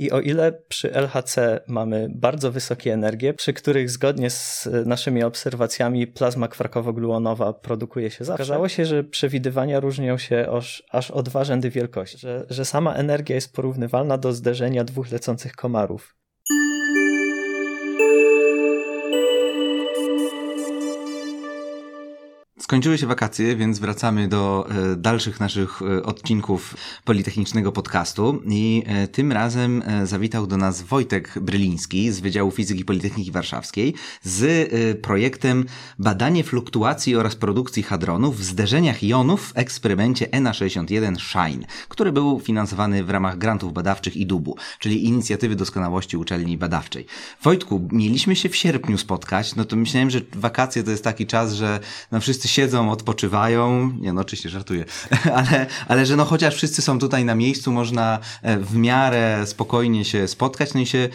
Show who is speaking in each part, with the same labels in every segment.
Speaker 1: I o ile przy LHC mamy bardzo wysokie energie, przy których zgodnie z naszymi obserwacjami plazma kwarkowo-gluonowa produkuje się zawsze, okazało się, że przewidywania różnią się aż, aż o dwa rzędy wielkości, że, że sama energia jest porównywalna do zderzenia dwóch lecących komarów.
Speaker 2: Skończyły się wakacje, więc wracamy do e, dalszych naszych e, odcinków Politechnicznego Podcastu i e, tym razem zawitał do nas Wojtek Bryliński z Wydziału Fizyki Politechniki Warszawskiej z projektem Badanie fluktuacji oraz produkcji hadronów w zderzeniach jonów w eksperymencie ENA61 SHINE, który był finansowany w ramach grantów badawczych i DUBU, czyli Inicjatywy Doskonałości Uczelni Badawczej. Wojtku, mieliśmy się w sierpniu spotkać, no to myślałem, że wakacje to jest taki czas, że no wszyscy siedzą, odpoczywają. Nie, no oczywiście żartuję, ale, ale że no chociaż wszyscy są tutaj na miejscu, można e, w miarę spokojnie się spotkać, no i się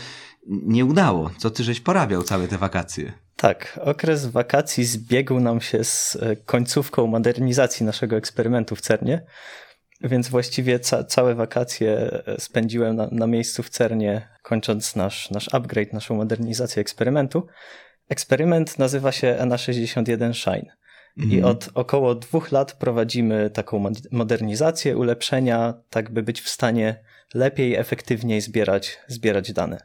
Speaker 2: nie udało. Co ty żeś porabiał całe te wakacje?
Speaker 1: Tak, okres wakacji zbiegł nam się z e, końcówką modernizacji naszego eksperymentu w CERNie, więc właściwie ca całe wakacje e, spędziłem na, na miejscu w CERNie, kończąc nasz, nasz upgrade, naszą modernizację eksperymentu. Eksperyment nazywa się ENA61 Shine. I mhm. od około dwóch lat prowadzimy taką modernizację, ulepszenia, tak by być w stanie lepiej, efektywniej zbierać, zbierać dane.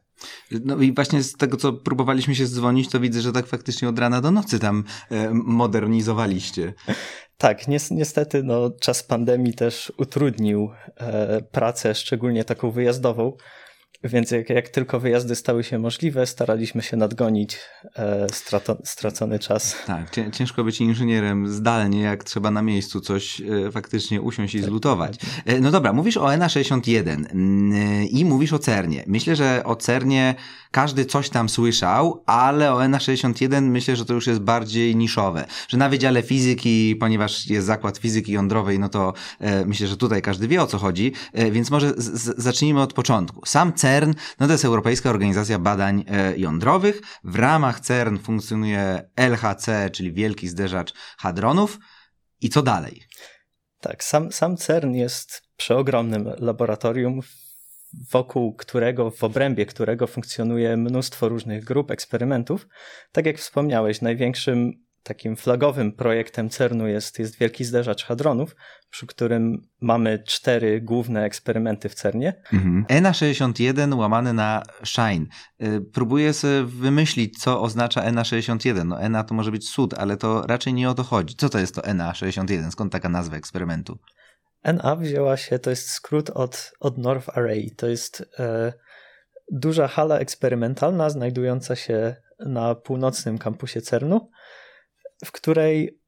Speaker 2: No i właśnie z tego, co próbowaliśmy się dzwonić, to widzę, że tak faktycznie od rana do nocy tam e, modernizowaliście.
Speaker 1: Tak, niestety no, czas pandemii też utrudnił e, pracę, szczególnie taką wyjazdową. Więc jak, jak, tylko wyjazdy stały się możliwe, staraliśmy się nadgonić e, strato, stracony czas.
Speaker 2: Tak, ciężko być inżynierem zdalnie, jak trzeba na miejscu coś e, faktycznie usiąść i tak, zlutować. E, no dobra, mówisz o ENA 61 mm, i mówisz o CERNie. Myślę, że o CERNie każdy coś tam słyszał, ale o ENA 61 myślę, że to już jest bardziej niszowe. Że na Wydziale Fizyki, ponieważ jest zakład fizyki jądrowej, no to e, myślę, że tutaj każdy wie o co chodzi, e, więc może zacznijmy od początku. Sam CERN, no to jest Europejska Organizacja Badań e, Jądrowych. W ramach CERN funkcjonuje LHC, czyli Wielki Zderzacz Hadronów. I co dalej?
Speaker 1: Tak, sam, sam CERN jest przeogromnym laboratorium, wokół którego, w obrębie którego funkcjonuje mnóstwo różnych grup eksperymentów. Tak jak wspomniałeś, największym takim flagowym projektem CERNu jest, jest Wielki Zderzacz Hadronów, przy którym mamy cztery główne eksperymenty w CERNie.
Speaker 2: Mhm. ENA61 łamane na SHINE. Y, próbuję sobie wymyślić, co oznacza ENA61. No ENA to może być cud, ale to raczej nie o to chodzi. Co to jest to ENA61? Skąd taka nazwa eksperymentu?
Speaker 1: NA wzięła się, to jest skrót od, od North Array. To jest e, duża hala eksperymentalna znajdująca się na północnym kampusie CERNu w której,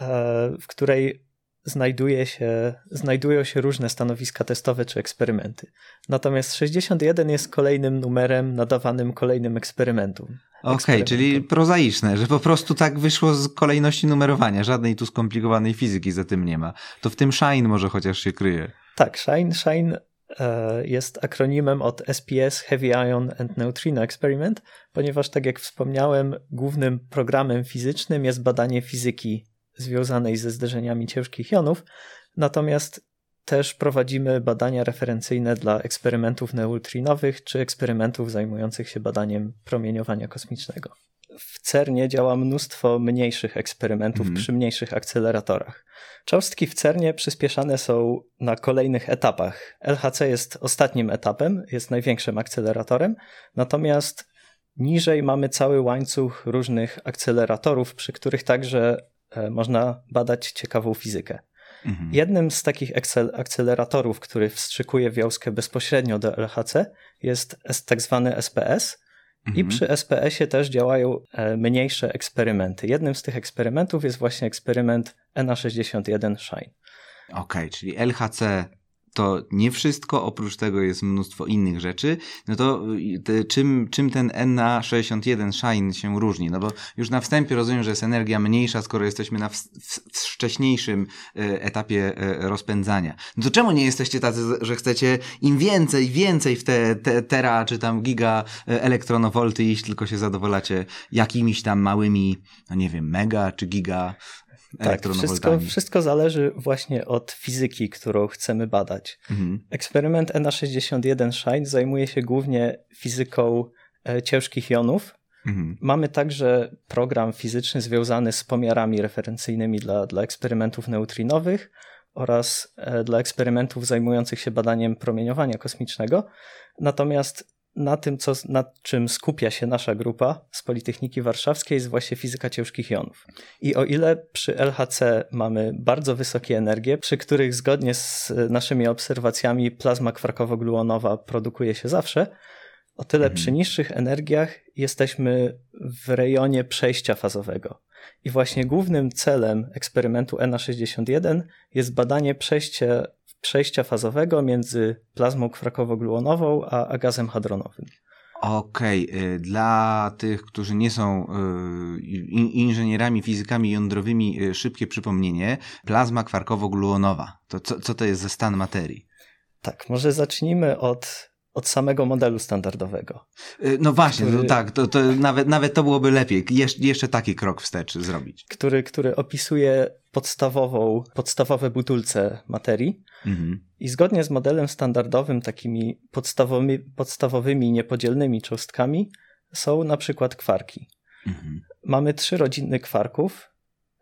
Speaker 1: e, w której znajduje się, znajdują się różne stanowiska testowe czy eksperymenty. Natomiast 61 jest kolejnym numerem nadawanym kolejnym eksperymentom.
Speaker 2: Okej, okay, czyli prozaiczne, że po prostu tak wyszło z kolejności numerowania. Żadnej tu skomplikowanej fizyki za tym nie ma. To w tym Shine może chociaż się kryje.
Speaker 1: Tak, Shine, Shine E, jest akronimem od SPS Heavy Ion and Neutrino Experiment, ponieważ, tak jak wspomniałem, głównym programem fizycznym jest badanie fizyki związanej ze zderzeniami ciężkich jonów, natomiast też prowadzimy badania referencyjne dla eksperymentów neutrinowych czy eksperymentów zajmujących się badaniem promieniowania kosmicznego w CERNie działa mnóstwo mniejszych eksperymentów mm. przy mniejszych akceleratorach. Cząstki w CERNie przyspieszane są na kolejnych etapach. LHC jest ostatnim etapem, jest największym akceleratorem, natomiast niżej mamy cały łańcuch różnych akceleratorów, przy których także można badać ciekawą fizykę. Mhm. Jednym z takich akceleratorów, który wstrzykuje wiązkę bezpośrednio do LHC, jest tak zwany SPS, Mhm. I przy SPS-ie też działają e, mniejsze eksperymenty. Jednym z tych eksperymentów jest właśnie eksperyment NA61 Shine.
Speaker 2: Okej, okay, czyli LHC to nie wszystko, oprócz tego jest mnóstwo innych rzeczy, no to te, czym, czym ten NA61 Shine się różni? No bo już na wstępie rozumiem, że jest energia mniejsza, skoro jesteśmy na wcześniejszym e, etapie e, rozpędzania. No to czemu nie jesteście tacy, że chcecie im więcej, więcej w te, te tera czy tam giga e, elektronowolty iść, tylko się zadowalacie jakimiś tam małymi, no nie wiem, mega czy giga
Speaker 1: Tak, wszystko, wszystko zależy właśnie od fizyki, którą chcemy badać. Mhm. Eksperyment ENA61 SHINE zajmuje się głównie fizyką e, ciężkich jonów. Mhm. Mamy także program fizyczny związany z pomiarami referencyjnymi dla, dla eksperymentów neutrinowych oraz e, dla eksperymentów zajmujących się badaniem promieniowania kosmicznego. Natomiast na tym, co, nad czym skupia się nasza grupa z Politechniki Warszawskiej, jest właśnie fizyka ciężkich jonów. I o ile przy LHC mamy bardzo wysokie energie, przy których zgodnie z naszymi obserwacjami plazma kwarkowo-gluonowa produkuje się zawsze, o tyle mhm. przy niższych energiach jesteśmy w rejonie przejścia fazowego. I właśnie głównym celem eksperymentu ENA61 jest badanie przejścia, przejścia fazowego między plazmą kwakowo-gluonową a, a gazem hadronowym.
Speaker 2: Okej, okay. dla tych, którzy nie są y, inżynierami, fizykami jądrowymi, y, szybkie przypomnienie. Plazma kwarkowo-gluonowa. To co, co to jest za stan materii?
Speaker 1: Tak, może zacznijmy od od samego modelu standardowego.
Speaker 2: Y, no właśnie, który, no tak, to, to nawet, nawet to byłoby lepiej, Jesz, jeszcze taki krok wstecz zrobić.
Speaker 1: Który, który opisuje podstawową, podstawowe butulce materii mhm. i zgodnie z modelem standardowym takimi podstawowymi, podstawowymi niepodzielnymi cząstkami są na przykład kwarki. Mhm. Mamy trzy rodziny kwarków.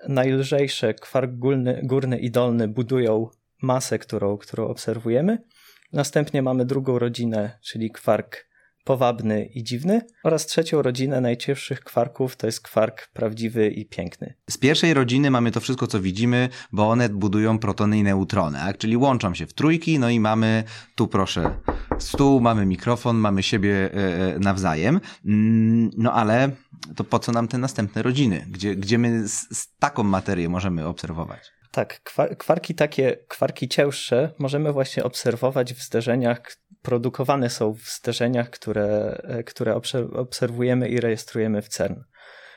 Speaker 1: Najlżejsze, kwark górny, górny i dolny budują masę, którą, którą obserwujemy – Następnie mamy drugą rodzinę, czyli kwark powabny i dziwny, oraz trzecią rodzinę najcięższych kwarków, to jest kwark prawdziwy i piękny.
Speaker 2: Z pierwszej rodziny mamy to wszystko, co widzimy, bo one budują protony i neutrony, tak? czyli łączą się w trójki, no i mamy tu proszę stół, mamy mikrofon, mamy siebie e, e, nawzajem. Mm, no ale to po co nam te następne rodziny? Gdzie, gdzie my z, z taką materię możemy obserwować?
Speaker 1: Tak, kwarki takie, kwarki cięższe możemy właśnie obserwować w zderzeniach, produkowane są w zderzeniach, które, które obserwujemy i rejestrujemy w CERN.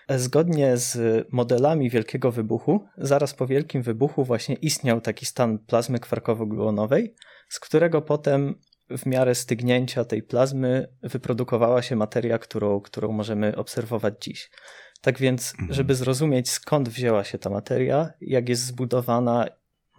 Speaker 1: Zgodnie z modelami Wielkiego Wybuchu, zaraz po Wielkim Wybuchu właśnie istniał taki stan plazmy kwarkowo-gluonowej, z którego potem w miarę stygnięcia tej plazmy wyprodukowała się materia, którą, którą możemy obserwować dziś. Tak więc, mhm. żeby zrozumieć skąd wzięła się ta materia, jak jest zbudowana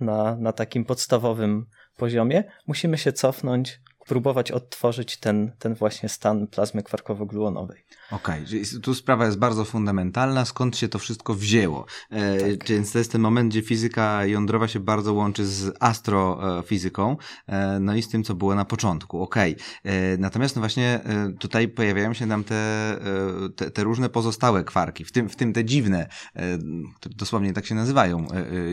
Speaker 1: na, na takim podstawowym poziomie, musimy się cofnąć próbować odtworzyć ten, ten właśnie stan plazmy kwarkowo-gluonowej.
Speaker 2: Okej, okay. tu sprawa jest bardzo fundamentalna, skąd się to wszystko wzięło. E, tak. Więc to jest ten moment, gdzie fizyka jądrowa się bardzo łączy z astrofizyką, e, no i z tym, co było na początku. Okej. Okay. E, natomiast no właśnie e, tutaj pojawiają się nam te, e, te, te, różne pozostałe kwarki, w tym, w tym te dziwne, e, które dosłownie tak się nazywają,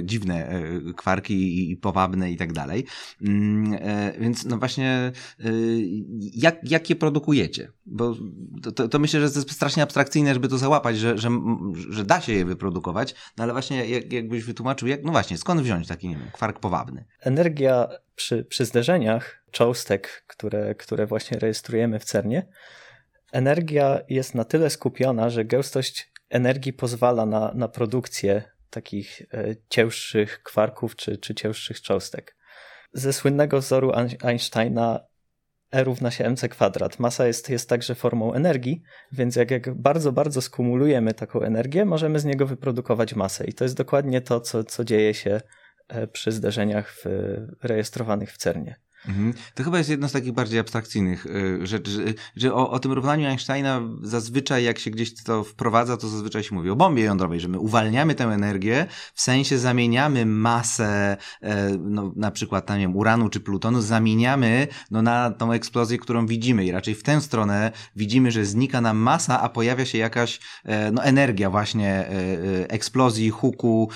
Speaker 2: dziwne kwarki i powabne i tak dalej. Mm, więc no właśnie jak, jak je produkujecie? Bo to, to, to, myślę, że to jest strasznie abstrakcyjne, żeby to załapać, że, że, że da się je wyprodukować, no ale właśnie jak, jakbyś wytłumaczył, jak, no właśnie, skąd wziąć taki nie wiem, kwark powabny?
Speaker 1: Energia przy, przy zderzeniach cząstek, które, które właśnie rejestrujemy w CERNie, energia jest na tyle skupiona, że gęstość energii pozwala na, na produkcję takich e, cięższych kwarków czy, czy cięższych cząstek. Ze słynnego wzoru Einsteina E równa się mc kwadrat. Masa jest, jest także formą energii, więc jak, jak bardzo, bardzo skumulujemy taką energię, możemy z niego wyprodukować masę. I to jest dokładnie to, co, co dzieje się e, przy zderzeniach w, rejestrowanych w CERNie.
Speaker 2: Mhm. To chyba jest jedno z takich bardziej abstrakcyjnych y, rzeczy, że, że o, o, tym równaniu Einsteina zazwyczaj jak się gdzieś to wprowadza, to zazwyczaj się mówi o bombie jądrowej, że my uwalniamy tę energię, w sensie zamieniamy masę, e, no, na przykład tam, nie wiem, uranu czy plutonu, zamieniamy no, na tą eksplozję, którą widzimy i raczej w tę stronę widzimy, że znika nam masa, a pojawia się jakaś e, no, energia właśnie e, eksplozji, huku,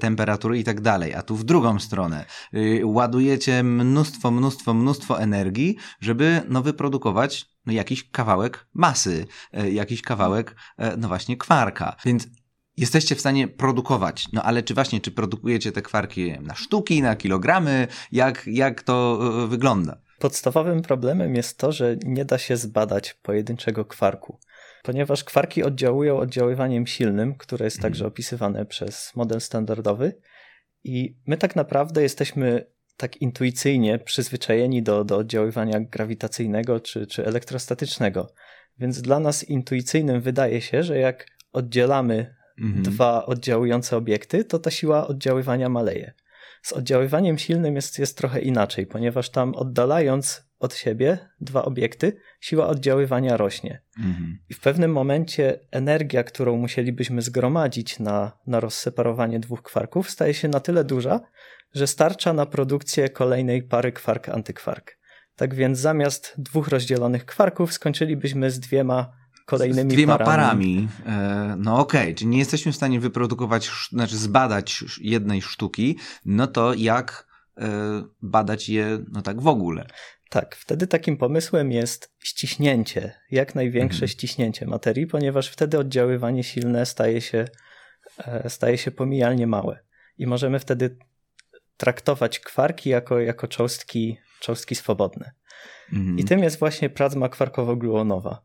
Speaker 2: temperatury i tak dalej. A tu w drugą stronę y, ładujecie mnóstwo mnóstwo, mnóstwo energii, żeby no, wyprodukować no, jakiś kawałek masy, e, jakiś kawałek, e, no właśnie, kwarka. Więc jesteście w stanie produkować. No ale czy właśnie, czy produkujecie te kwarki na sztuki, na kilogramy? Jak, jak to e, wygląda?
Speaker 1: Podstawowym problemem jest to, że nie da się zbadać pojedynczego kwarku, ponieważ kwarki oddziałują oddziaływaniem silnym, które jest także mhm. opisywane przez model standardowy. I my tak naprawdę jesteśmy tak intuicyjnie przyzwyczajeni do, do oddziaływania grawitacyjnego czy, czy elektrostatycznego. Więc dla nas intuicyjnym wydaje się, że jak oddzielamy mhm. dwa oddziałujące obiekty, to ta siła oddziaływania maleje. Z oddziaływaniem silnym jest, jest trochę inaczej, ponieważ tam oddalając od siebie dwa obiekty, siła oddziaływania rośnie. Mhm. I w pewnym momencie energia, którą musielibyśmy zgromadzić na, na rozseparowanie dwóch kwarków, staje się na tyle duża, że starcza na produkcję kolejnej pary kwark-antykwark. Tak więc zamiast dwóch rozdzielonych kwarków skończylibyśmy z dwiema kolejnymi
Speaker 2: z dwiema
Speaker 1: parami.
Speaker 2: parami. E, no okej, okay. czyli nie jesteśmy w stanie wyprodukować, znaczy zbadać jednej sztuki, no to jak e, badać je no tak w ogóle?
Speaker 1: Tak, wtedy takim pomysłem jest ściśnięcie, jak największe mhm. ściśnięcie materii, ponieważ wtedy oddziaływanie silne staje się, e, staje się pomijalnie małe. I możemy wtedy traktować kwarki jako, jako cząstki, cząstki swobodne. Mhm. I tym jest właśnie plazma kwarkowo-gluonowa.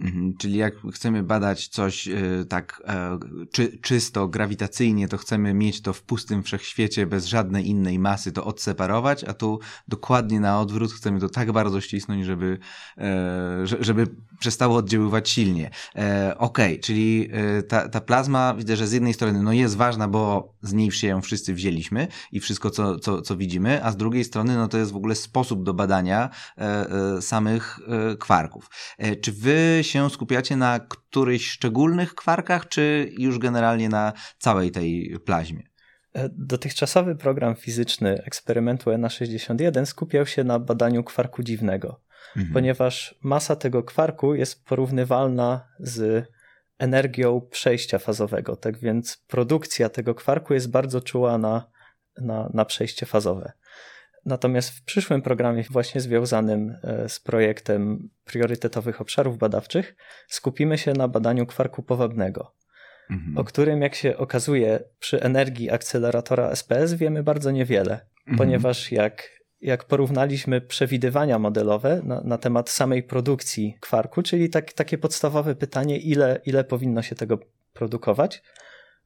Speaker 2: Mhm, czyli jak chcemy badać coś y, tak e, czy, czysto, grawitacyjnie, to chcemy mieć to w pustym wszechświecie bez żadnej innej masy, to odseparować, a tu dokładnie na odwrót chcemy to tak bardzo ścisnąć, żeby, e, żeby przestało oddziaływać silnie. E, okej, okay, czyli ta, ta plazma widzę, że z jednej strony no jest ważna, bo z niej się ją wszyscy wzięliśmy i wszystko, co, co, co widzimy, a z drugiej strony no to jest w ogóle sposób do badania samych kwarków. Czy wy się skupiacie na którychś szczególnych kwarkach, czy już generalnie na całej tej plaźmie?
Speaker 1: E, dotychczasowy program fizyczny eksperymentu ENA61 skupiał się na badaniu kwarku dziwnego, mhm. ponieważ masa tego kwarku jest porównywalna z energią przejścia fazowego. Tak więc produkcja tego kwarku jest bardzo czuła na, na, na przejście fazowe. Natomiast w przyszłym programie, właśnie związanym e, z projektem priorytetowych obszarów badawczych, skupimy się na badaniu kwarku powabnego, mhm. o którym, jak się okazuje, przy energii akceleratora SPS wiemy bardzo niewiele, mhm. ponieważ jak, jak porównaliśmy przewidywania modelowe na, na temat samej produkcji kwarku, czyli tak, takie podstawowe pytanie, ile, ile powinno się tego produkować,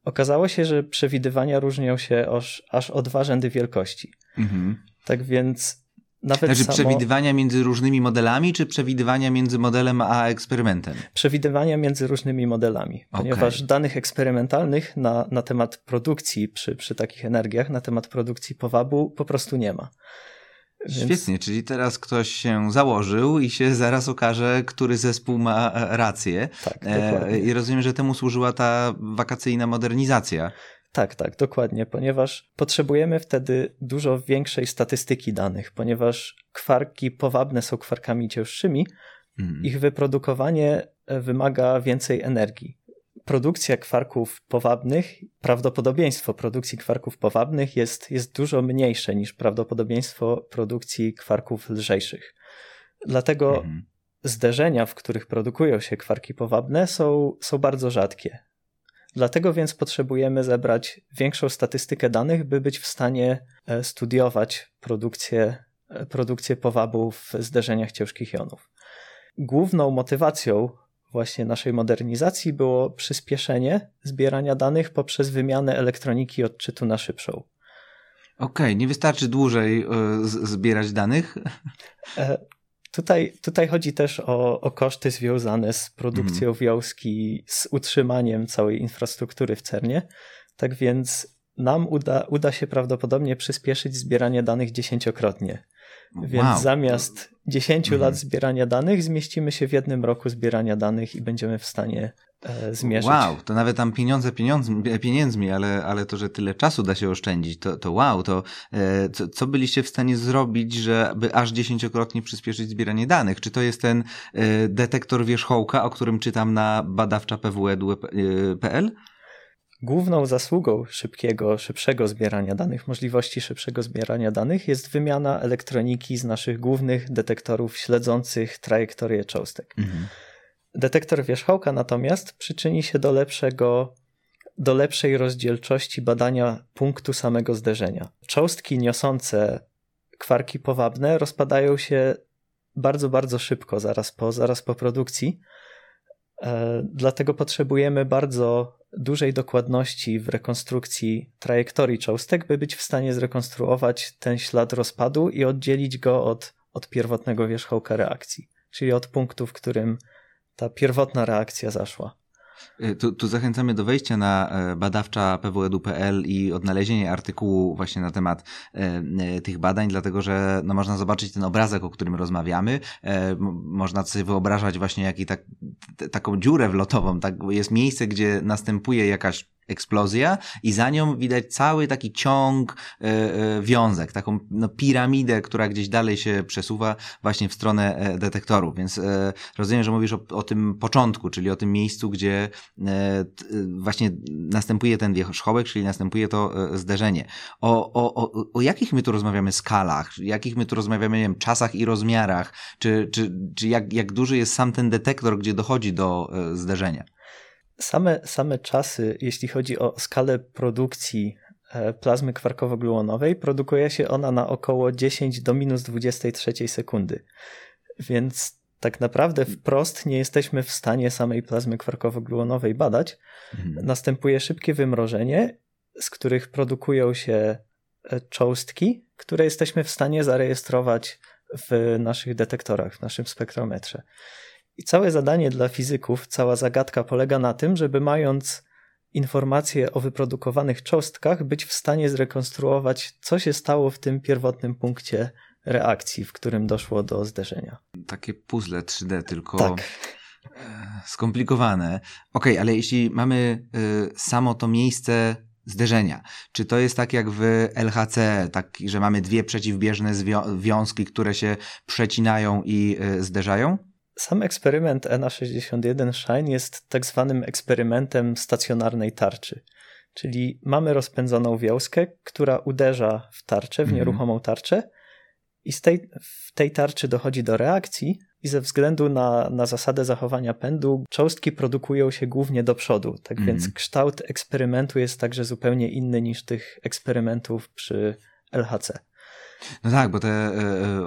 Speaker 1: okazało się, że przewidywania różnią się aż, aż o dwa rzędy wielkości. Mhm. Tak więc nawet
Speaker 2: znaczy
Speaker 1: samo...
Speaker 2: przewidywania między różnymi modelami, czy przewidywania między modelem a eksperymentem?
Speaker 1: Przewidywania między różnymi modelami, ponieważ okay. danych eksperymentalnych na, na temat produkcji przy, przy takich energiach, na temat produkcji powabu po prostu nie ma.
Speaker 2: Więc... Świetnie, czyli teraz ktoś się założył i się zaraz okaże, który zespół ma rację.
Speaker 1: Tak, e,
Speaker 2: I rozumiem, że temu służyła ta wakacyjna modernizacja.
Speaker 1: Tak, tak, dokładnie, ponieważ potrzebujemy wtedy dużo większej statystyki danych, ponieważ kwarki powabne są kwarkami cięższymi, mm. ich wyprodukowanie e, wymaga więcej energii. Produkcja kwarków powabnych, prawdopodobieństwo produkcji kwarków powabnych jest, jest dużo mniejsze niż prawdopodobieństwo produkcji kwarków lżejszych. Dlatego mm. zderzenia, w których produkują się kwarki powabne, są, są bardzo rzadkie. Dlatego więc potrzebujemy zebrać większą statystykę danych, by być w stanie e, studiować produkcję, e, produkcję powabu w zderzeniach ciężkich jonów. Główną motywacją właśnie naszej modernizacji było przyspieszenie zbierania danych poprzez wymianę elektroniki odczytu na szybszą. Okej,
Speaker 2: okay, nie wystarczy dłużej y, zbierać danych?
Speaker 1: Tutaj, tutaj chodzi też o, o koszty związane z produkcją mm. wiązki, z utrzymaniem całej infrastruktury w CERNie. Tak więc nam uda, uda się prawdopodobnie przyspieszyć zbieranie danych dziesięciokrotnie. Więc wow. zamiast 10 mm. lat zbierania danych, zmieścimy się w jednym roku zbierania danych i będziemy w stanie zmierzyć.
Speaker 2: Wow, to nawet tam pieniądze pieniądzmi, pieniędzmi ale, ale to, że tyle czasu da się oszczędzić, to, to wow, to e, co, co byliście w stanie zrobić, żeby aż dziesięciokrotnie przyspieszyć zbieranie danych? Czy to jest ten e, detektor wierzchołka, o którym czytam na badawcza.pw.pl? E,
Speaker 1: Główną zasługą szybkiego, szybszego zbierania danych, możliwości szybszego zbierania danych jest wymiana elektroniki z naszych głównych detektorów śledzących trajektorię cząstek. Mhm. Detektor wierzchołka natomiast przyczyni się do lepszego do lepszej rozdzielczości badania punktu samego zderzenia. Cząstki niosące kwarki powabne rozpadają się bardzo, bardzo szybko, zaraz po, zaraz po produkcji. E, dlatego potrzebujemy bardzo dużej dokładności w rekonstrukcji trajektorii cząstek, by być w stanie zrekonstruować ten ślad rozpadu i oddzielić go od, od pierwotnego wierzchołka reakcji, czyli od punktu, w którym ta pierwotna reakcja zaszła.
Speaker 2: Y, tu, tu, zachęcamy do wejścia na e, badawcza pwedu.pl i odnalezienie artykułu właśnie na temat e, e, tych badań, dlatego że no, można zobaczyć ten obrazek, o którym rozmawiamy. Można sobie wyobrażać właśnie jaki tak, taką dziurę wlotową. Tak, jest miejsce, gdzie następuje jakaś eksplozja i za nią widać cały taki ciąg e, e, wiązek, taką no, piramidę, która gdzieś dalej się przesuwa właśnie w stronę e, detektorów. Więc rozumiem, że mówisz o, o tym początku, czyli o tym miejscu, gdzie właśnie następuje ten wierzchołek, czyli następuje to zderzenie. O, o, o, o jakich my tu rozmawiamy skalach, jakich my tu rozmawiamy, nie wiem, czasach i rozmiarach, czy, czy, czy jak, jak duży jest sam ten detektor, gdzie dochodzi do zderzenia?
Speaker 1: Same, same czasy, jeśli chodzi o skalę produkcji e, plazmy kwarkowo-gluonowej, produkuje się ona na około 10 do minus 23 sekundy. Więc tak naprawdę wprost nie jesteśmy w stanie samej plazmy kwarkowo-gluonowej badać. Mhm. Następuje szybkie wymrożenie, z których produkują się e, cząstki, które jesteśmy w stanie zarejestrować w naszych detektorach, w naszym spektrometrze. I całe zadanie dla fizyków, cała zagadka polega na tym, żeby mając informacje o wyprodukowanych cząstkach, być w stanie zrekonstruować, co się stało w tym pierwotnym punkcie reakcji, w którym doszło do zderzenia.
Speaker 2: Takie puzzle 3D, tylko tak. E, skomplikowane. Okej, okay, ale jeśli mamy y, samo to miejsce zderzenia. Czy to jest tak jak w LHC, tak, że mamy dwie przeciwbieżne związki, które się przecinają i y, zderzają?
Speaker 1: Sam eksperyment ENA61 Shine jest tak zwanym eksperymentem stacjonarnej tarczy. Czyli mamy rozpędzoną wiązkę, która uderza w tarczę, w mhm. nieruchomą tarczę, i z tej, w tej tarczy dochodzi do reakcji, i ze względu na, na zasadę zachowania pędu, cząstki produkują się głównie do przodu. Tak mm. więc kształt eksperymentu jest także zupełnie inny niż tych eksperymentów przy LHC.
Speaker 2: No tak, bo te e,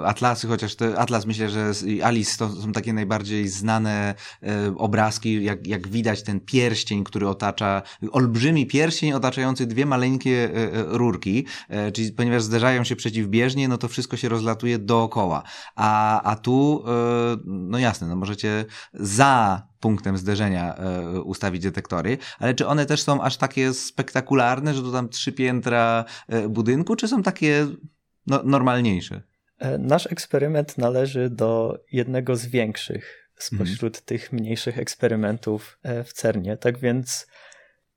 Speaker 2: e, atlasy, chociaż te atlas myślę, że Alice to są takie najbardziej znane e, obrazki, jak, jak widać ten pierścień, który otacza, olbrzymi pierścień otaczający dwie maleńkie rurki, czyli ponieważ zderzają się przeciwbieżnie, no to wszystko się rozlatuje dookoła. A, a tu, no jasne, no możecie za punktem zderzenia ustawić detektory, ale czy one też są aż takie spektakularne, że to tam trzy piętra budynku, czy są takie no, normalniejszy.
Speaker 1: E, nasz eksperyment należy do jednego z większych spośród mhm. tych mniejszych eksperymentów e, w CERNie. Tak więc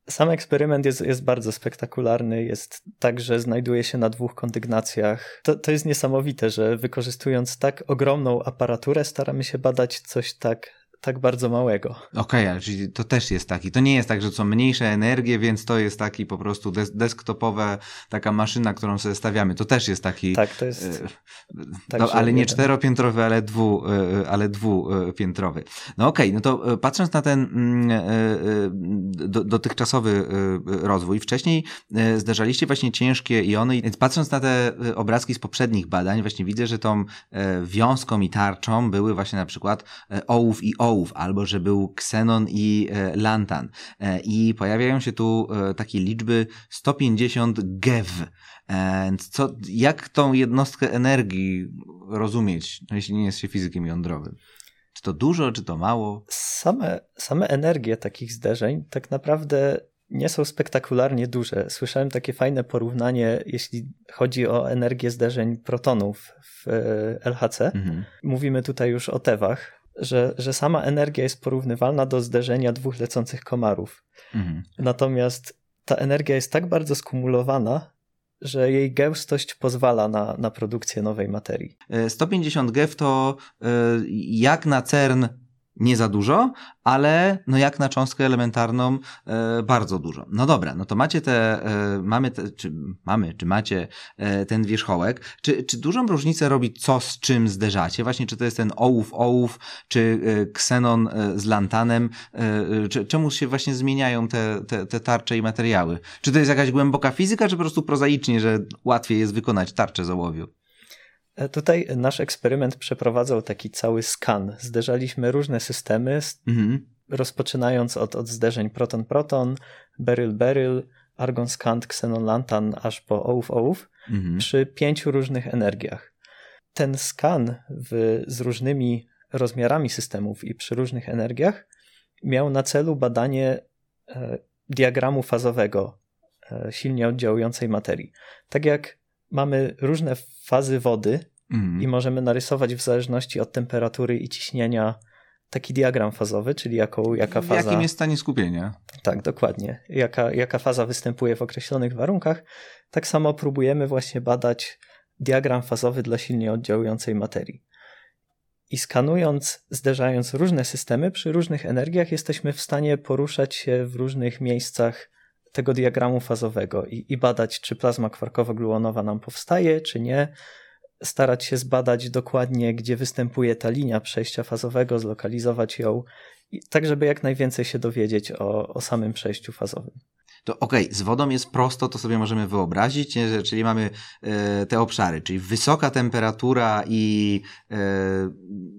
Speaker 1: sam eksperyment jest, jest bardzo spektakularny. Jest tak, że znajduje się na dwóch kondygnacjach. To, to jest niesamowite, że wykorzystując tak ogromną aparaturę, staramy się badać coś tak tak bardzo małego. Okej,
Speaker 2: okay, ale czyli to też jest taki. To nie jest tak, że są mniejsze energie, więc to jest taki po prostu des desktopowa taka maszyna, którą sobie stawiamy. To też jest taki.
Speaker 1: Tak, to jest.
Speaker 2: E, tak no, ale nie czteropiętrowy, ale, dwu, e, ale dwupiętrowy. No okej, okay, no to e, patrząc na ten mm, do, dotychczasowy rozwój, wcześniej zdarzaliście właśnie ciężkie iony, więc patrząc na te obrazki z poprzednich badań, właśnie widzę, że tą wiązką i tarczą były właśnie na przykład ołów i ołów ołów, albo że był ksenon i e, lantan. E, I pojawiają się tu e, takie liczby 150 GeV. Co, jak tą jednostkę energii rozumieć, no jeśli nie jest się fizykiem jądrowym? Czy to dużo, czy to mało?
Speaker 1: Same, same energie takich zderzeń tak naprawdę nie są spektakularnie duże. Słyszałem takie fajne porównanie, jeśli chodzi o energię zderzeń protonów w LHC. Mhm. Mówimy tutaj już o tewach, że, że sama energia jest porównywalna do zderzenia dwóch lecących komarów. Mhm. Natomiast ta energia jest tak bardzo skumulowana, że jej gęstość pozwala na, na produkcję nowej materii.
Speaker 2: 150 e, GeV to e, jak na CERN nie za dużo, ale no jak na cząstkę elementarną e, bardzo dużo. No dobra, no to macie te, e, mamy te, czy mamy, czy macie e, ten wierzchołek. Czy, czy dużą różnicę robi co z czym zderzacie? Właśnie czy to jest ten ołów, ołów, czy e, ksenon e, z lantanem? E, czy, czemu się właśnie zmieniają te, te, te tarcze i materiały? Czy to jest jakaś głęboka fizyka, czy po prostu prozaicznie, że łatwiej jest wykonać tarczę z ołowiu?
Speaker 1: E, tutaj nasz eksperyment przeprowadzał taki cały skan. Zderzaliśmy różne systemy, mhm. rozpoczynając od, od zderzeń proton-proton, beryl-beryl, argon-skant, xenon-lantan, aż po ołów-ołów, mhm. przy pięciu różnych energiach. Ten skan w, z różnymi rozmiarami systemów i przy różnych energiach miał na celu badanie e, diagramu fazowego e, silnie oddziałującej materii. Tak jak mamy różne fazy wody mm. i możemy narysować w zależności od temperatury i ciśnienia taki diagram fazowy, czyli jaką, jaka faza...
Speaker 2: W jakim jest stanie skupienia.
Speaker 1: Tak, dokładnie. Jaka, jaka faza występuje w określonych warunkach. Tak samo próbujemy właśnie badać diagram fazowy dla silnie oddziałującej materii. I skanując, zderzając różne systemy przy różnych energiach, jesteśmy w stanie poruszać się w różnych miejscach tego diagramu fazowego i, i badać, czy plazma kwarkowo-gluonowa nam powstaje, czy nie. Starać się zbadać dokładnie, gdzie występuje ta linia przejścia fazowego, zlokalizować ją, tak żeby jak najwięcej się dowiedzieć o, o samym przejściu fazowym
Speaker 2: to okej, okay, z wodą jest prosto, to sobie możemy wyobrazić, nie? czyli mamy e, te obszary, czyli wysoka temperatura i e,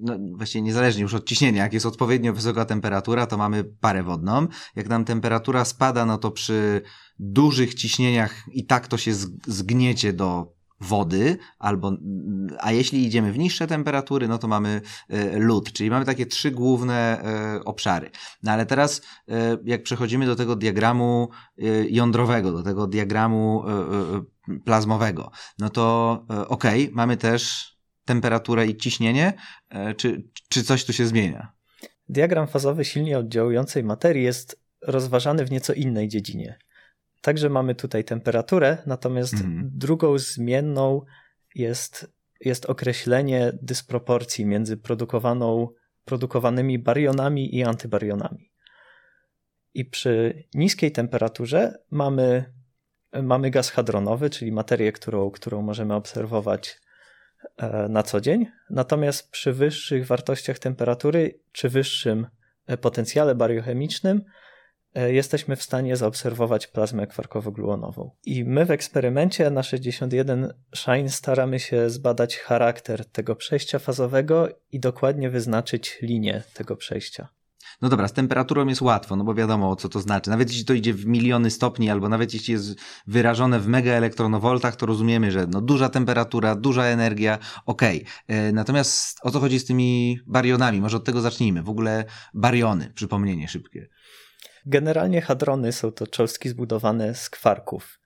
Speaker 2: no, właściwie niezależnie już od ciśnienia, jak jest odpowiednio wysoka temperatura, to mamy parę wodną. Jak nam temperatura spada, no to przy dużych ciśnieniach i tak to się zgniecie do wody, albo, a jeśli idziemy w niższe temperatury, no to mamy e, lód, czyli mamy takie trzy główne e, obszary. No ale teraz, e, jak przechodzimy do tego diagramu jądrowego, do tego diagramu plazmowego, no to okej, okay, mamy też temperaturę i ciśnienie, czy, czy coś tu się zmienia?
Speaker 1: Diagram fazowy silnie oddziałującej materii jest rozważany w nieco innej dziedzinie. Także mamy tutaj temperaturę, natomiast mhm. drugą zmienną jest, jest określenie dysproporcji między produkowaną, produkowanymi barionami i antybarionami. I przy niskiej temperaturze mamy, mamy gaz hadronowy, czyli materię, którą, którą możemy obserwować e, na co dzień. Natomiast przy wyższych wartościach temperatury czy wyższym e, potencjale bariochemicznym jesteśmy w stanie zaobserwować plazmę kwarkowo-gluonową. I my w eksperymencie na 61 Shine staramy się zbadać charakter tego przejścia fazowego i dokładnie wyznaczyć linię tego przejścia.
Speaker 2: No dobra, z temperaturą jest łatwo, no bo wiadomo co to znaczy. Nawet jeśli to idzie w miliony stopni, albo nawet jeśli jest wyrażone w mega elektronowoltach, to rozumiemy, że no duża temperatura, duża energia, okej. Okay. E, natomiast o co chodzi z tymi barionami? Może od tego zacznijmy. W ogóle bariony, przypomnienie szybkie.
Speaker 1: Generalnie hadrony są to cząstki zbudowane z kwarków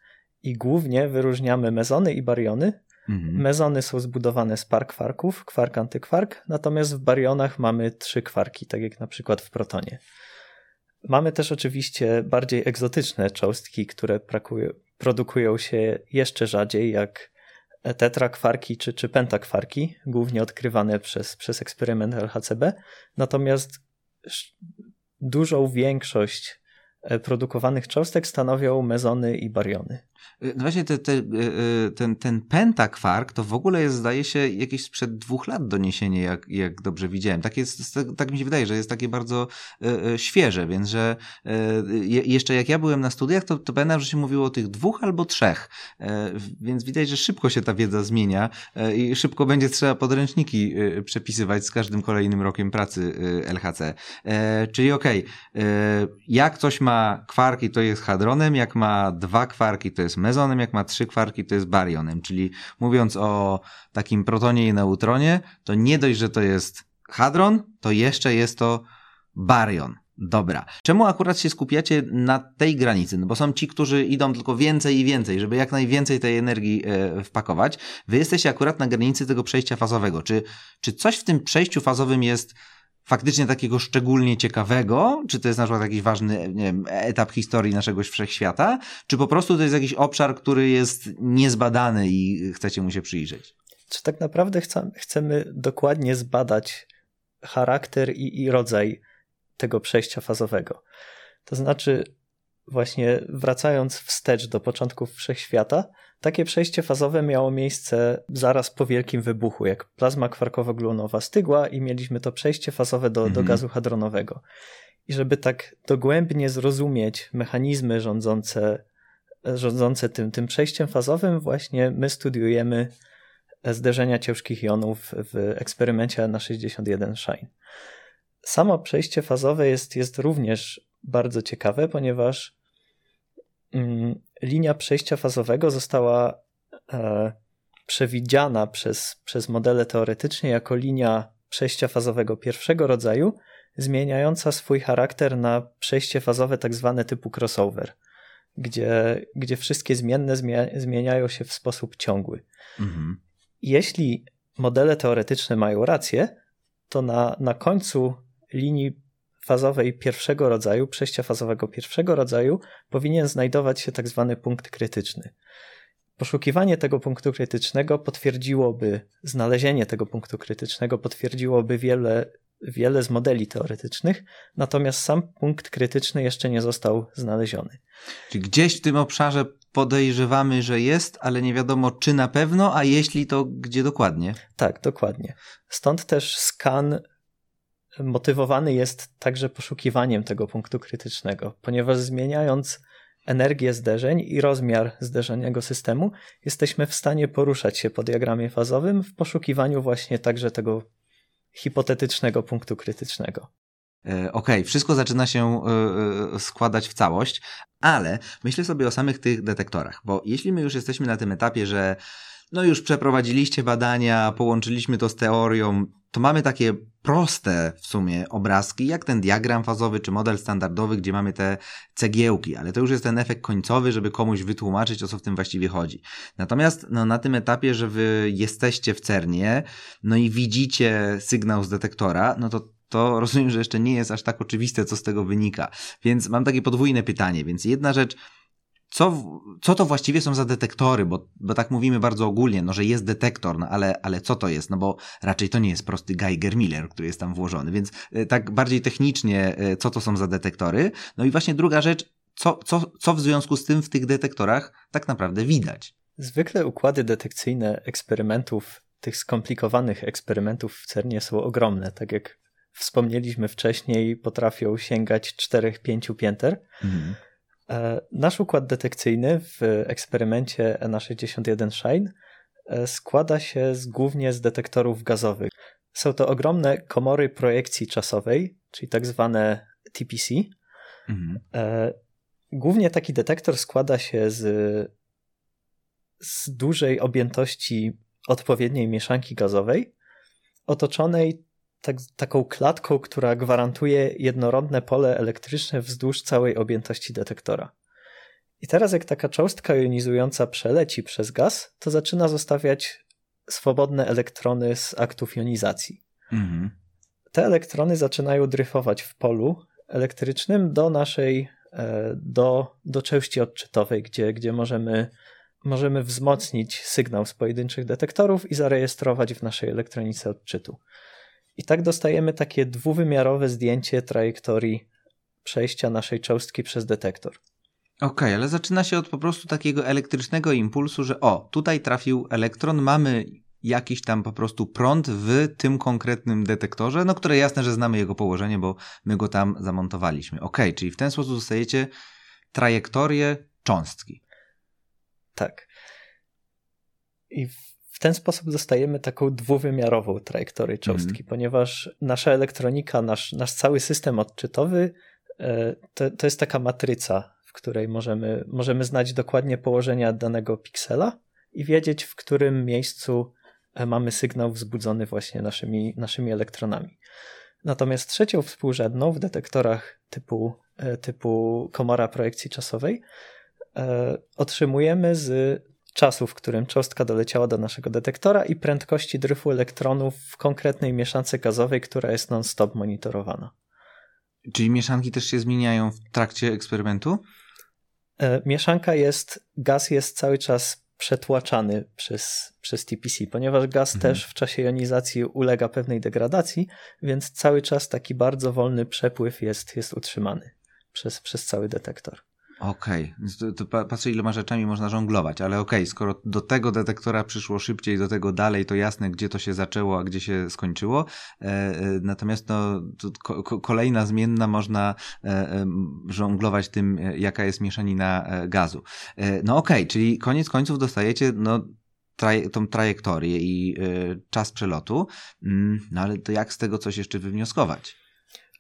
Speaker 1: i głównie wyróżniamy mezony i bariony. Mhm. Mezony są zbudowane z par kwarków, kwark, antykwark, natomiast w barionach mamy trzy kwarki, tak jak na przykład w protonie. Mamy też oczywiście bardziej egzotyczne cząstki, które produkują się jeszcze rzadziej, jak tetrakwarki czy, czy pentakwarki, głównie odkrywane przez, przez eksperyment LHCb. Natomiast dużą większość e, produkowanych cząstek stanowią mezony i bariony.
Speaker 2: No właśnie te, te, e, e, ten, ten pentakwark to w ogóle jest, zdaje się, jakieś sprzed dwóch lat doniesienie, jak, jak dobrze widziałem. Tak, jest, tak mi się wydaje, że jest takie bardzo e, świeże, więc że jeszcze jak ja byłem na studiach, to, to pamiętam, że się mówiło o tych dwóch albo trzech, więc widać, że szybko się ta wiedza zmienia i szybko będzie trzeba podręczniki przepisywać z każdym kolejnym rokiem pracy LHC. Czyli okej, okay, jak coś ma kwarki, to jest hadronem, jak ma dwa kwarki, to jest mezonem, jak ma trzy kwarki, to jest barionem. Czyli mówiąc o takim protonie i neutronie, to nie dość, że to jest hadron, to jeszcze jest to barion. Dobra. Czemu akurat się skupiacie na tej granicy? No bo są ci, którzy idą tylko więcej i więcej, żeby jak najwięcej tej energii e, wpakować. Wy jesteście akurat na granicy tego przejścia fazowego. Czy, czy coś w tym przejściu fazowym jest faktycznie takiego szczególnie ciekawego, czy to jest na przykład jakiś ważny nie wiem, etap historii naszego wszechświata, czy po prostu to jest jakiś obszar, który jest niezbadany i chcecie mu się przyjrzeć?
Speaker 1: Czy tak naprawdę chcemy, dokładnie zbadać charakter i, i rodzaj tego przejścia fazowego. To znaczy, właśnie wracając wstecz do początków wszechświata, takie przejście fazowe miało miejsce zaraz po wielkim wybuchu, jak plazma kwarkowo-gluonowa stygła i mieliśmy to przejście fazowe do, mhm. do gazu hadronowego. I żeby tak dogłębnie zrozumieć mechanizmy rządzące, rządzące tym, tym przejściem fazowym, właśnie my studiujemy zderzenia ciężkich jonów w eksperymencie na 61 Shine. Samo przejście fazowe jest, jest również bardzo ciekawe, ponieważ linia przejścia fazowego została e, przewidziana przez, przez modele teoretycznie jako linia przejścia fazowego pierwszego rodzaju, zmieniająca swój charakter na przejście fazowe tak zwane typu crossover, gdzie, gdzie wszystkie zmienne zmieniają się w sposób ciągły. Mhm. Jeśli modele teoretyczne mają rację, to na, na końcu linii fazowej pierwszego rodzaju, przejścia fazowego pierwszego rodzaju, powinien znajdować się tak zwany punkt krytyczny. Poszukiwanie tego punktu krytycznego potwierdziłoby, znalezienie tego punktu krytycznego potwierdziłoby wiele, wiele z modeli teoretycznych, natomiast sam punkt krytyczny jeszcze nie został znaleziony.
Speaker 2: Czyli gdzieś w tym obszarze podejrzewamy, że jest, ale nie wiadomo czy na pewno, a jeśli to gdzie dokładnie?
Speaker 1: Tak, dokładnie. Stąd też skan motywowany jest także poszukiwaniem tego punktu krytycznego, ponieważ zmieniając energię zderzeń i rozmiar zderzonego systemu, jesteśmy w stanie poruszać się po diagramie fazowym w poszukiwaniu właśnie także tego hipotetycznego punktu krytycznego.
Speaker 2: E, okej, okay, wszystko zaczyna się e, e, składać w całość, ale myślę sobie o samych tych detektorach, bo jeśli my już jesteśmy na tym etapie, że no już przeprowadziliście badania, połączyliśmy to z teorią, to mamy takie proste w sumie obrazki, jak ten diagram fazowy czy model standardowy, gdzie mamy te cegiełki, ale to już jest ten efekt końcowy, żeby komuś wytłumaczyć, o co w tym właściwie chodzi. Natomiast no, na tym etapie, że wy jesteście w CERNie, no i widzicie sygnał z detektora, no to to rozumiem, że jeszcze nie jest aż tak oczywiste, co z tego wynika. Więc mam takie podwójne pytanie. Więc jedna rzecz, co, co to właściwie są za detektory, bo, bo tak mówimy bardzo ogólnie, no że jest detektor, no ale, ale co to jest? No bo raczej to nie jest prosty Geiger-Miller, który jest tam włożony, więc e, tak bardziej technicznie, e, co to są za detektory? No i właśnie druga rzecz, co, co, co w związku z tym w tych detektorach tak naprawdę widać?
Speaker 1: Zwykle układy detekcyjne eksperymentów, tych skomplikowanych eksperymentów w CERNie są ogromne, tak jak wspomnieliśmy wcześniej, potrafią sięgać 4-5 pięter. Mhm. E, nasz układ detekcyjny w eksperymencie NA61 Shine e, składa się z, głównie z detektorów gazowych. Są to ogromne komory projekcji czasowej, czyli tak zwane TPC. Mhm. E, głównie taki detektor składa się z, z dużej objętości odpowiedniej mieszanki gazowej, otoczonej tak, taką klatką, która gwarantuje jednorodne pole elektryczne wzdłuż całej objętości detektora. I teraz, jak taka cząstka jonizująca przeleci przez gaz, to zaczyna zostawiać swobodne elektrony z aktów jonizacji. Mhm. Te elektrony zaczynają dryfować w polu elektrycznym do naszej, e, do, do części odczytowej, gdzie, gdzie możemy, możemy wzmocnić sygnał z pojedynczych detektorów i zarejestrować w naszej elektronice odczytu. I tak dostajemy takie dwuwymiarowe zdjęcie trajektorii przejścia naszej cząstki przez detektor.
Speaker 2: Okej, okay, ale zaczyna się od po prostu takiego elektrycznego impulsu, że o, tutaj trafił elektron, mamy jakiś tam po prostu prąd w tym konkretnym detektorze, no które jasne, że znamy jego położenie, bo my go tam zamontowaliśmy. Okej, okay, czyli w ten sposób dostajecie trajektorię cząstki.
Speaker 1: Tak. I ten sposób dostajemy taką dwuwymiarową trajektorię cząstki, mm. ponieważ nasza elektronika, nasz, nasz cały system odczytowy e, to, to jest taka matryca, w której możemy, możemy znać dokładnie położenia danego piksela i wiedzieć, w którym miejscu e, mamy sygnał wzbudzony właśnie naszymi, naszymi elektronami. Natomiast trzecią współrzędną w detektorach typu, e, typu komora projekcji czasowej otrzymujemy z czasu, w którym cząstka doleciała do naszego detektora i prędkości dryfu elektronów w konkretnej mieszance gazowej, która jest non-stop monitorowana.
Speaker 2: Czyli mieszanki też się zmieniają w trakcie eksperymentu?
Speaker 1: E, mieszanka jest, gaz jest cały czas przetłaczany przez, przez TPC, ponieważ gaz mhm. też w czasie jonizacji ulega pewnej degradacji, więc cały czas taki bardzo wolny przepływ jest, jest utrzymany przez, przez cały detektor.
Speaker 2: Okej, okay. to, to patrzę iloma rzeczami można żonglować, ale okej, okay, skoro do tego detektora przyszło szybciej, do tego dalej, to jasne, gdzie to się zaczęło, a gdzie się skończyło. E, e, natomiast no, ko, kolejna zmienna można e, e, żonglować tym, e, jaka jest mieszanina e, gazu. no okej, okay, czyli koniec końców dostajecie no, traj tą trajektorię i czas przelotu, mm, no ale to jak z tego coś jeszcze wywnioskować?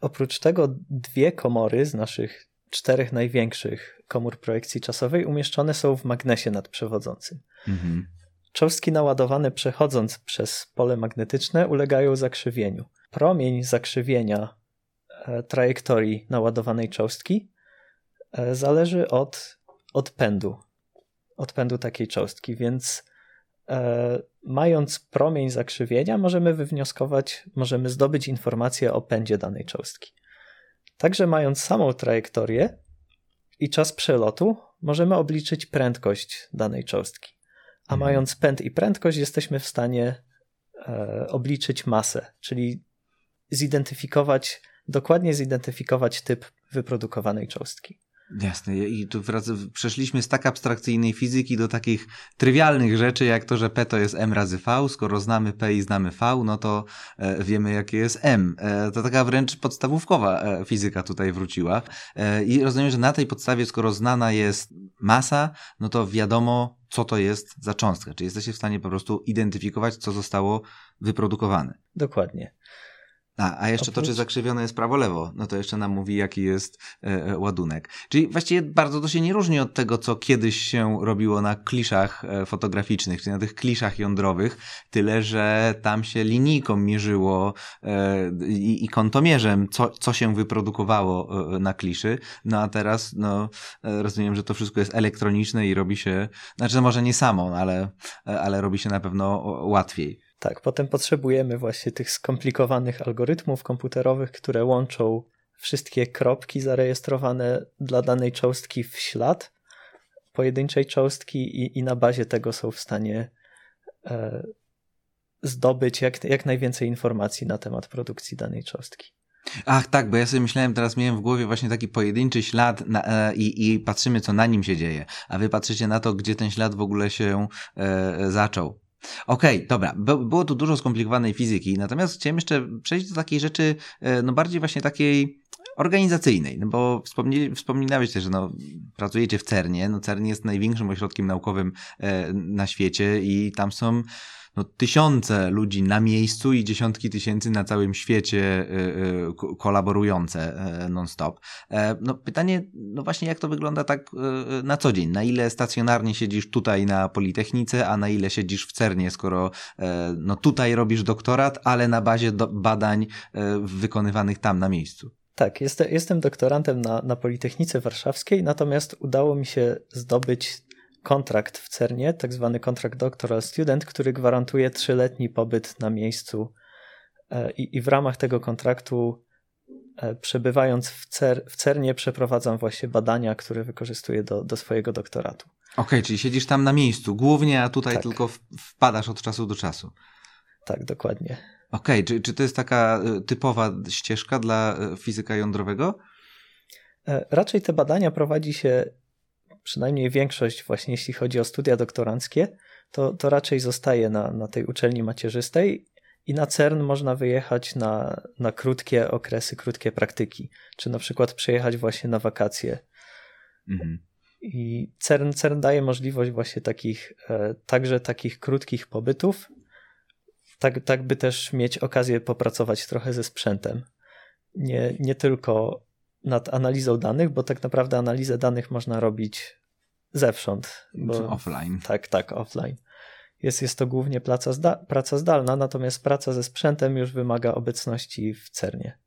Speaker 1: Oprócz tego dwie komory z naszych czterech największych komór projekcji czasowej umieszczone są w magnesie nadprzewodzącym. Mhm. Cząstki naładowane przechodząc przez pole magnetyczne ulegają zakrzywieniu. Promień zakrzywienia e, trajektorii naładowanej cząstki e, zależy od odpędu, odpędu takiej cząstki, więc e, mając promień zakrzywienia możemy wywnioskować, możemy zdobyć informację o pędzie danej cząstki. Także mając samą trajektorię i czas przelotu, możemy obliczyć prędkość danej cząstki. A mhm. mając pęd i prędkość, jesteśmy w stanie e, obliczyć masę, czyli zidentyfikować, dokładnie zidentyfikować typ wyprodukowanej cząstki.
Speaker 2: Jasne. I tu przeszliśmy z tak abstrakcyjnej fizyki do takich trywialnych rzeczy, jak to, że P to jest M razy V. Skoro znamy P i znamy V, no to e, wiemy, jakie jest M. E, to taka wręcz podstawówkowa e, fizyka tutaj wróciła. I rozumiem, że na tej podstawie, skoro znana jest masa, no to wiadomo, co to jest za cząstka. Czy jesteście w stanie po prostu identyfikować, co zostało wyprodukowane.
Speaker 1: Dokładnie.
Speaker 2: A, a jeszcze Oprócz... to, czy zakrzywione jest prawo-lewo, no to jeszcze nam mówi, jaki jest e, e, ładunek. Czyli właściwie bardzo to się nie różni od tego, co kiedyś się robiło na kliszach e, fotograficznych, czyli na tych kliszach jądrowych, tyle, że tam się linijką mierzyło e, i, i kątomierzem, co, co się wyprodukowało e, na kliszy. No a teraz, no, e, rozumiem, że to wszystko jest elektroniczne i robi się, znaczy no może nie samo, ale, ale robi się na pewno łatwiej.
Speaker 1: Tak, potem potrzebujemy właśnie tych skomplikowanych algorytmów komputerowych, które łączą wszystkie kropki zarejestrowane dla danej cząstki w ślad pojedynczej cząstki i, i na bazie tego są w stanie e, zdobyć jak, jak najwięcej informacji na temat produkcji danej cząstki.
Speaker 2: Ach tak, bo ja sobie myślałem, teraz miałem w głowie właśnie taki pojedynczy ślad na, e, i, i patrzymy, co na nim się dzieje, a wy patrzycie na to, gdzie ten ślad w ogóle się e, zaczął. Okej, okay, dobra. Było tu dużo skomplikowanej fizyki, natomiast chciałem jeszcze przejść do takiej rzeczy, e, no bardziej właśnie takiej organizacyjnej, no bo wspominałeś też, że no, pracujecie w CERNie, no CERN jest największym ośrodkiem naukowym e, na świecie i tam są no, tysiące ludzi na miejscu i dziesiątki tysięcy na całym świecie y, y, kolaborujące y, non-stop. E, no, pytanie, no właśnie jak to wygląda tak na co dzień? Na ile stacjonarnie siedzisz tutaj na Politechnice, a na ile siedzisz w CERNie, skoro e, no, tutaj robisz doktorat, ale na bazie badań e, wykonywanych tam na miejscu?
Speaker 1: Tak, jest, jestem doktorantem na, na Politechnice Warszawskiej, natomiast udało mi się zdobyć kontrakt w CERNie, tak zwany kontrakt Doctoral Student, który gwarantuje trzyletni pobyt na miejscu e, i, i w ramach tego kontraktu e, przebywając w, CER, w CERNie przeprowadzam właśnie badania, które wykorzystuję do, do swojego doktoratu.
Speaker 2: Okej, okay, czyli siedzisz tam na miejscu głównie, a tutaj tak. tylko wpadasz od czasu do czasu.
Speaker 1: Tak, dokładnie.
Speaker 2: Okej, okay, czy, czy to jest taka e, typowa ścieżka dla fizyka jądrowego?
Speaker 1: Raczej te badania prowadzi się przynajmniej większość, właśnie jeśli chodzi o studia doktoranckie, to, to raczej zostaje na, na tej uczelni macierzystej i na CERN można wyjechać na, na krótkie okresy, krótkie praktyki, czy na przykład przyjechać właśnie na wakacje. Mhm. I CERN, CERN daje możliwość właśnie takich, e, także takich krótkich pobytów, tak, tak by też mieć okazję popracować trochę ze sprzętem. Nie, nie tylko nad analizą danych, bo tak naprawdę analizę danych można robić zewsząd. Bo,
Speaker 2: offline.
Speaker 1: Tak, tak, offline. Jest, jest to głównie praca, zda, praca zdalna, natomiast praca ze sprzętem już wymaga obecności w CERNie.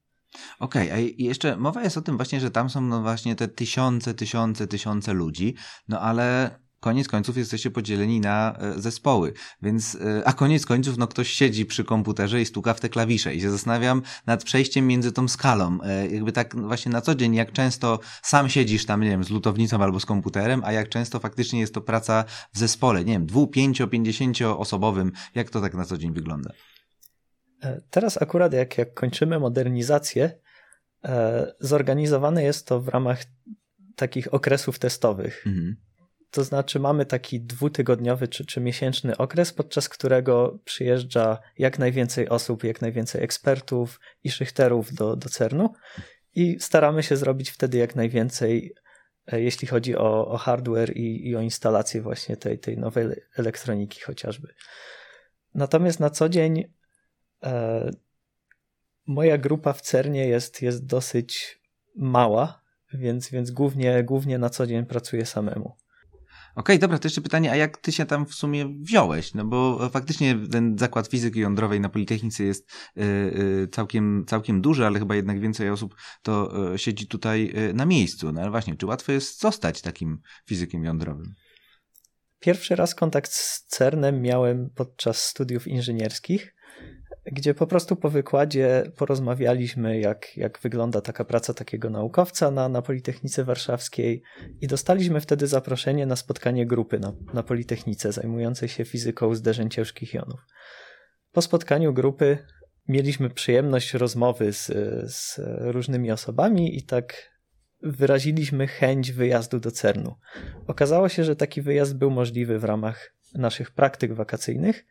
Speaker 2: Okej, okay, a jeszcze mowa jest o tym właśnie, że tam są no właśnie te tysiące, tysiące, tysiące ludzi, no ale koniec końców jesteście podzieleni na e, zespoły, więc, e, a koniec końców, no ktoś siedzi przy komputerze i stuka w te klawisze i się zastanawiam nad przejściem między tą skalą, e, jakby tak właśnie na co dzień, jak często sam siedzisz tam, nie wiem, z lutownicą albo z komputerem, a jak często faktycznie jest to praca w zespole, nie wiem, dwu, pięcio, pięćdziesięcio osobowym, jak to tak na co dzień wygląda?
Speaker 1: Teraz akurat jak, jak kończymy modernizację, zorganizowane jest to w ramach takich okresów testowych. Mhm. To znaczy, mamy taki dwutygodniowy czy, czy miesięczny okres, podczas którego przyjeżdża jak najwięcej osób, jak najwięcej ekspertów i szychterów do, do CERN-u i staramy się zrobić wtedy jak najwięcej, e, jeśli chodzi o, o hardware i, i o instalację właśnie tej, tej nowej elektroniki chociażby. Natomiast na co dzień e, moja grupa w CERNie jest, jest dosyć mała, więc, więc głównie, głównie na co dzień pracuję samemu.
Speaker 2: Okay, dobra, to jeszcze pytanie, a jak ty się tam w sumie wziąłeś? No bo faktycznie ten zakład fizyki jądrowej na Politechnice jest y, y, całkiem, całkiem duży, ale chyba jednak więcej osób to y, siedzi tutaj na miejscu. No ale właśnie, czy łatwo jest zostać takim fizykiem jądrowym?
Speaker 1: Pierwszy raz kontakt z CERNem miałem podczas studiów inżynierskich gdzie po prostu po wykładzie porozmawialiśmy, jak, jak wygląda taka praca takiego naukowca na, na Politechnice Warszawskiej i dostaliśmy wtedy zaproszenie na spotkanie grupy na, na Politechnice zajmującej się fizyką zderzeń ciężkich jonów. Po spotkaniu grupy mieliśmy przyjemność rozmowy z, z różnymi osobami i tak wyraziliśmy chęć wyjazdu do CERNu. Okazało się, że taki wyjazd był możliwy w ramach naszych praktyk wakacyjnych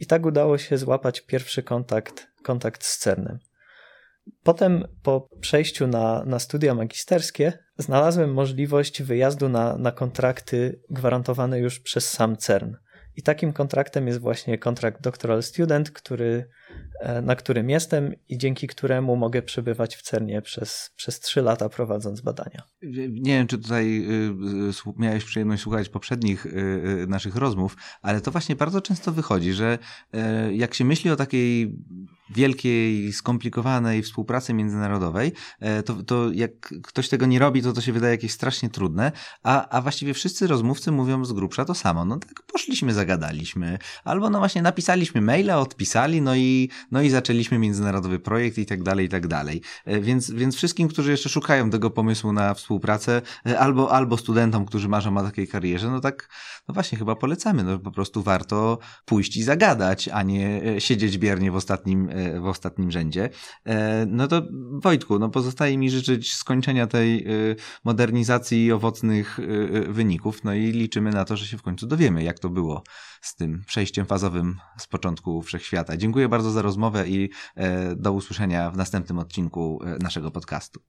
Speaker 1: i tak udało się złapać pierwszy kontakt, kontakt z CERNem. Potem, po przejściu na, na studia magisterskie, znalazłem możliwość wyjazdu na, na kontrakty gwarantowane już przez sam CERN. I takim kontraktem jest właśnie kontrakt Doctoral Student, który, na którym jestem i dzięki któremu mogę przebywać w CERNie przez, przez 3 lata prowadząc badania.
Speaker 2: Nie wiem, czy tutaj y, y, miałeś przyjemność słuchać poprzednich y, naszych rozmów, ale to właśnie bardzo często wychodzi, że e, jak się myśli o takiej wielkiej, skomplikowanej współpracy międzynarodowej, e, to, to jak ktoś tego nie robi, to to się wydaje jakieś strasznie trudne, a, a właściwie wszyscy rozmówcy mówią z grubsza to samo. No tak poszliśmy, zagadaliśmy, albo no właśnie napisaliśmy maile, odpisali, no i, no i zaczęliśmy międzynarodowy projekt i tak dalej, i tak dalej. E, więc, więc wszystkim, którzy jeszcze szukają tego pomysłu na współpracę, e, albo, albo studentom, którzy marzą o takiej karierze, no tak, no właśnie chyba polecamy, no po prostu warto pójść i zagadać, a nie siedzieć biernie w ostatnim E, w ostatnim rzędzie. E, no to Wojtku, no pozostaje mi życzyć skończenia tej e, modernizacji i owocnych wyników, no i liczymy na to, że się w końcu dowiemy, jak to było z tym przejściem fazowym z początku wszechświata. Dziękuję bardzo za rozmowę i do usłyszenia w następnym odcinku naszego podcastu.